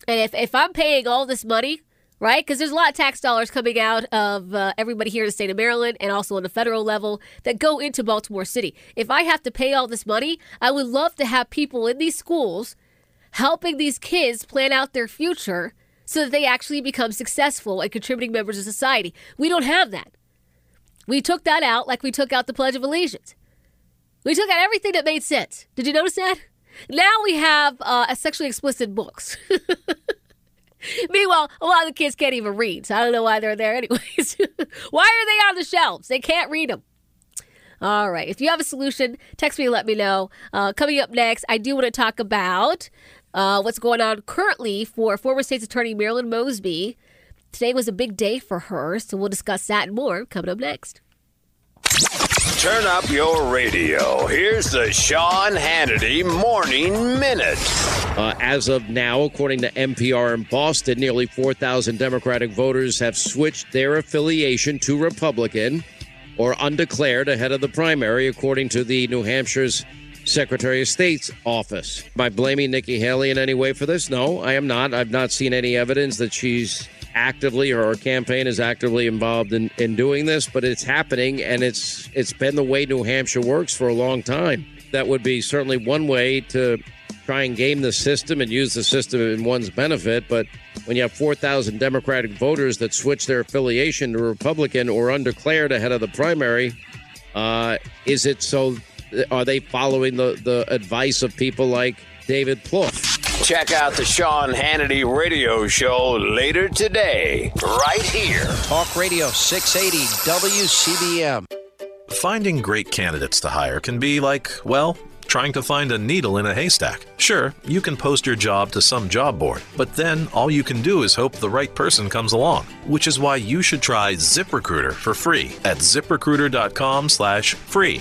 And if, if I'm paying all this money, right, because there's a lot of tax dollars coming out of uh, everybody here in the state of Maryland and also on the federal level that go into Baltimore City. If I have to pay all this money, I would love to have people in these schools helping these kids plan out their future so that they actually become successful and contributing members of society. We don't have that. We took that out like we took out the Pledge of Allegiance. We took out everything that made sense. Did you notice that? Now we have uh, sexually explicit books. Meanwhile, a lot of the kids can't even read, so I don't know why they're there anyways. why are they on the shelves? They can't read them. All right. If you have a solution, text me and let me know. Uh, coming up next, I do want to talk about uh, what's going on currently for former state's attorney Marilyn Mosby. Today was a big day for her, so we'll discuss that and more coming up next. Turn up your radio. Here's the Sean Hannity Morning Minute. Uh, as of now, according to NPR in Boston, nearly 4,000 Democratic voters have switched their affiliation to Republican or undeclared ahead of the primary, according to the New Hampshire's Secretary of State's office. Am I blaming Nikki Haley in any way for this? No, I am not. I've not seen any evidence that she's actively or her campaign is actively involved in, in doing this, but it's happening and it's it's been the way New Hampshire works for a long time. That would be certainly one way to try and game the system and use the system in one's benefit, but when you have 4,000 Democratic voters that switch their affiliation to Republican or undeclared ahead of the primary, uh, is it so? Are they following the, the advice of people like David Plouffe? Check out the Sean Hannity radio show later today, right here. Talk Radio 680 WCBM. Finding great candidates to hire can be like, well, trying to find a needle in a haystack. Sure, you can post your job to some job board, but then all you can do is hope the right person comes along, which is why you should try ZipRecruiter for free at ziprecruiter.com/free.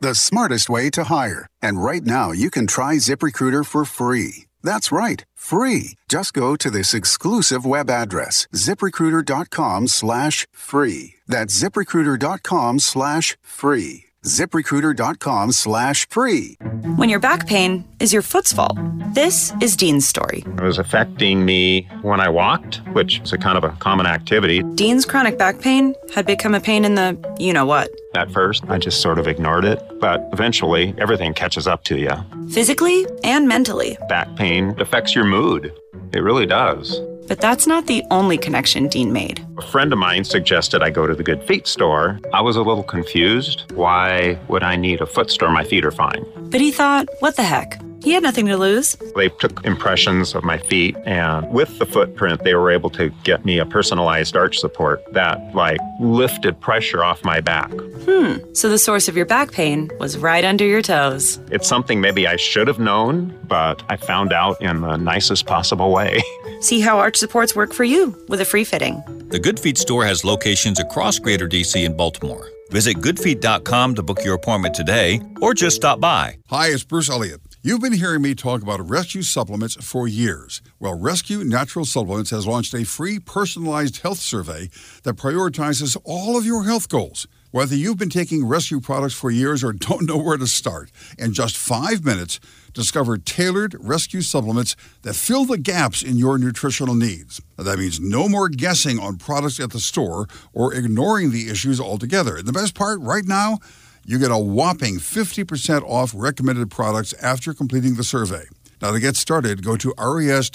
the smartest way to hire. And right now, you can try ZipRecruiter for free. That's right, free. Just go to this exclusive web address, ziprecruiter.com slash free. That's ziprecruiter.com slash free ziprecruiter.com slash free. When your back pain is your foot's fault. This is Dean's story. It was affecting me when I walked, which is a kind of a common activity. Dean's chronic back pain had become a pain in the you know what. At first, I just sort of ignored it, but eventually everything catches up to you. Physically and mentally. Back pain affects your mood. It really does. But that's not the only connection Dean made. A friend of mine suggested I go to the Good Feet store. I was a little confused. Why would I need a foot store? My feet are fine. But he thought, what the heck? He had nothing to lose. They took impressions of my feet, and with the footprint, they were able to get me a personalized arch support that, like, lifted pressure off my back. Hmm. So the source of your back pain was right under your toes. It's something maybe I should have known, but I found out in the nicest possible way. See how arch supports work for you with a free fitting. The Good Feet store has locations across Greater DC and Baltimore. Visit goodfeet.com to book your appointment today or just stop by. Hi, it's Bruce Elliott. You've been hearing me talk about rescue supplements for years. Well, Rescue Natural Supplements has launched a free personalized health survey that prioritizes all of your health goals. Whether you've been taking rescue products for years or don't know where to start, in just five minutes, discover tailored rescue supplements that fill the gaps in your nutritional needs. Now, that means no more guessing on products at the store or ignoring the issues altogether. And the best part right now, you get a whopping 50% off recommended products after completing the survey. Now, to get started, go to res-q.life.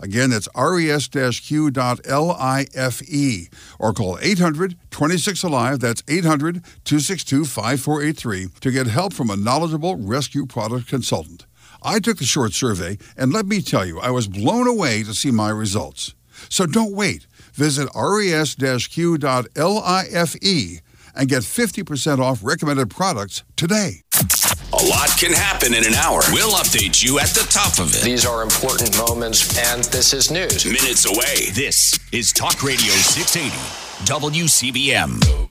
Again, that's res-q.life or call 800 26 Alive. That's 800 262 5483 to get help from a knowledgeable rescue product consultant. I took the short survey, and let me tell you, I was blown away to see my results. So don't wait. Visit res-q.life and get 50% off recommended products today. A lot can happen in an hour. We'll update you at the top of it. These are important moments, and this is news. Minutes away. This is Talk Radio 680, WCBM.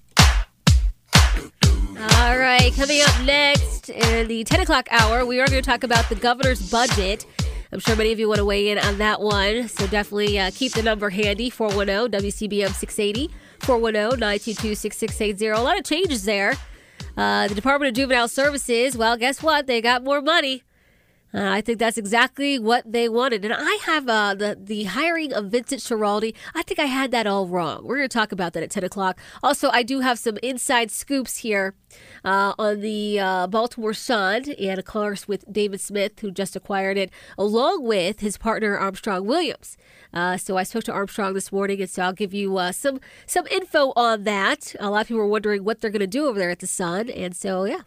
All right, coming up next in the 10 o'clock hour, we are going to talk about the governor's budget. I'm sure many of you want to weigh in on that one, so definitely uh, keep the number handy 410 WCBM 680, 410 922 6680. A lot of changes there. Uh, the Department of Juvenile Services, well, guess what? They got more money. Uh, I think that's exactly what they wanted. And I have uh, the, the hiring of Vincent Schiraldi. I think I had that all wrong. We're going to talk about that at 10 o'clock. Also, I do have some inside scoops here uh, on the uh, Baltimore Sun and, of course, with David Smith, who just acquired it, along with his partner, Armstrong Williams. Uh, so I spoke to Armstrong this morning, and so I'll give you uh, some, some info on that. A lot of people are wondering what they're going to do over there at the Sun. And so, yeah,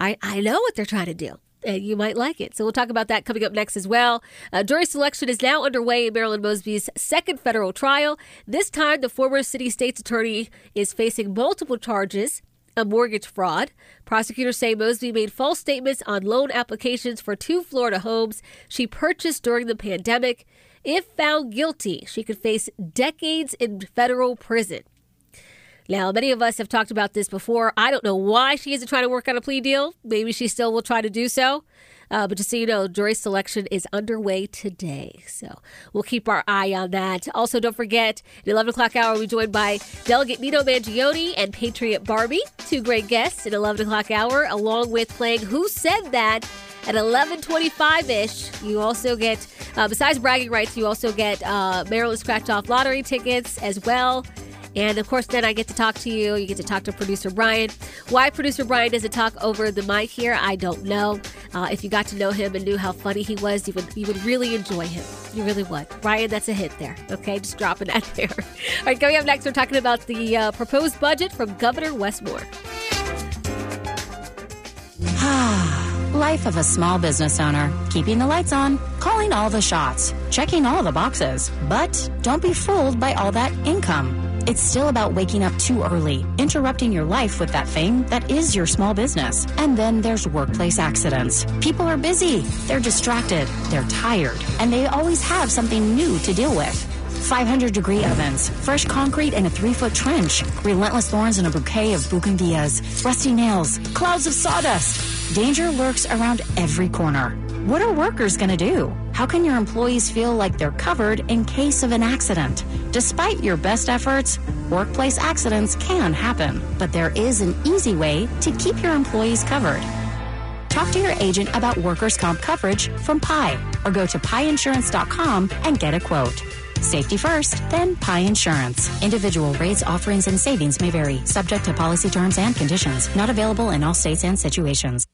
I, I know what they're trying to do and you might like it. So we'll talk about that coming up next as well. Uh, jury selection is now underway in Marilyn Mosby's second federal trial. This time, the former city state's attorney is facing multiple charges. A mortgage fraud. Prosecutors say Mosby made false statements on loan applications for two Florida homes she purchased during the pandemic. If found guilty, she could face decades in federal prison. Now, many of us have talked about this before. I don't know why she isn't trying to work on a plea deal. Maybe she still will try to do so. Uh, but just so you know, jury selection is underway today. So we'll keep our eye on that. Also, don't forget, at 11 o'clock hour, we're joined by Delegate Nino Mangione and Patriot Barbie, two great guests at 11 o'clock hour, along with playing Who Said That at 11:25 ish. You also get, uh, besides bragging rights, you also get uh, Maryland Scratch Off lottery tickets as well. And of course, then I get to talk to you. You get to talk to producer Brian. Why producer Brian doesn't talk over the mic here, I don't know. Uh, if you got to know him and knew how funny he was, you would you would really enjoy him. You really would. Brian, that's a hit there. Okay, just dropping that there. All right, coming up next, we're talking about the uh, proposed budget from Governor Wes Moore. Life of a small business owner. Keeping the lights on, calling all the shots, checking all the boxes. But don't be fooled by all that income. It's still about waking up too early, interrupting your life with that thing that is your small business. And then there's workplace accidents. People are busy, they're distracted, they're tired, and they always have something new to deal with. 500 degree ovens, fresh concrete in a three foot trench, relentless thorns in a bouquet of bougainvilleas, rusty nails, clouds of sawdust. Danger lurks around every corner. What are workers going to do? How can your employees feel like they're covered in case of an accident? Despite your best efforts, workplace accidents can happen, but there is an easy way to keep your employees covered. Talk to your agent about workers' comp coverage from PIE or go to pieinsurance.com and get a quote. Safety first, then PIE Insurance. Individual rates, offerings, and savings may vary, subject to policy terms and conditions. Not available in all states and situations.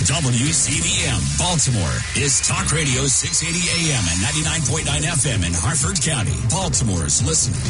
WCBM Baltimore is Talk Radio 680 AM and 99.9 FM in Harford County. Baltimore's listening.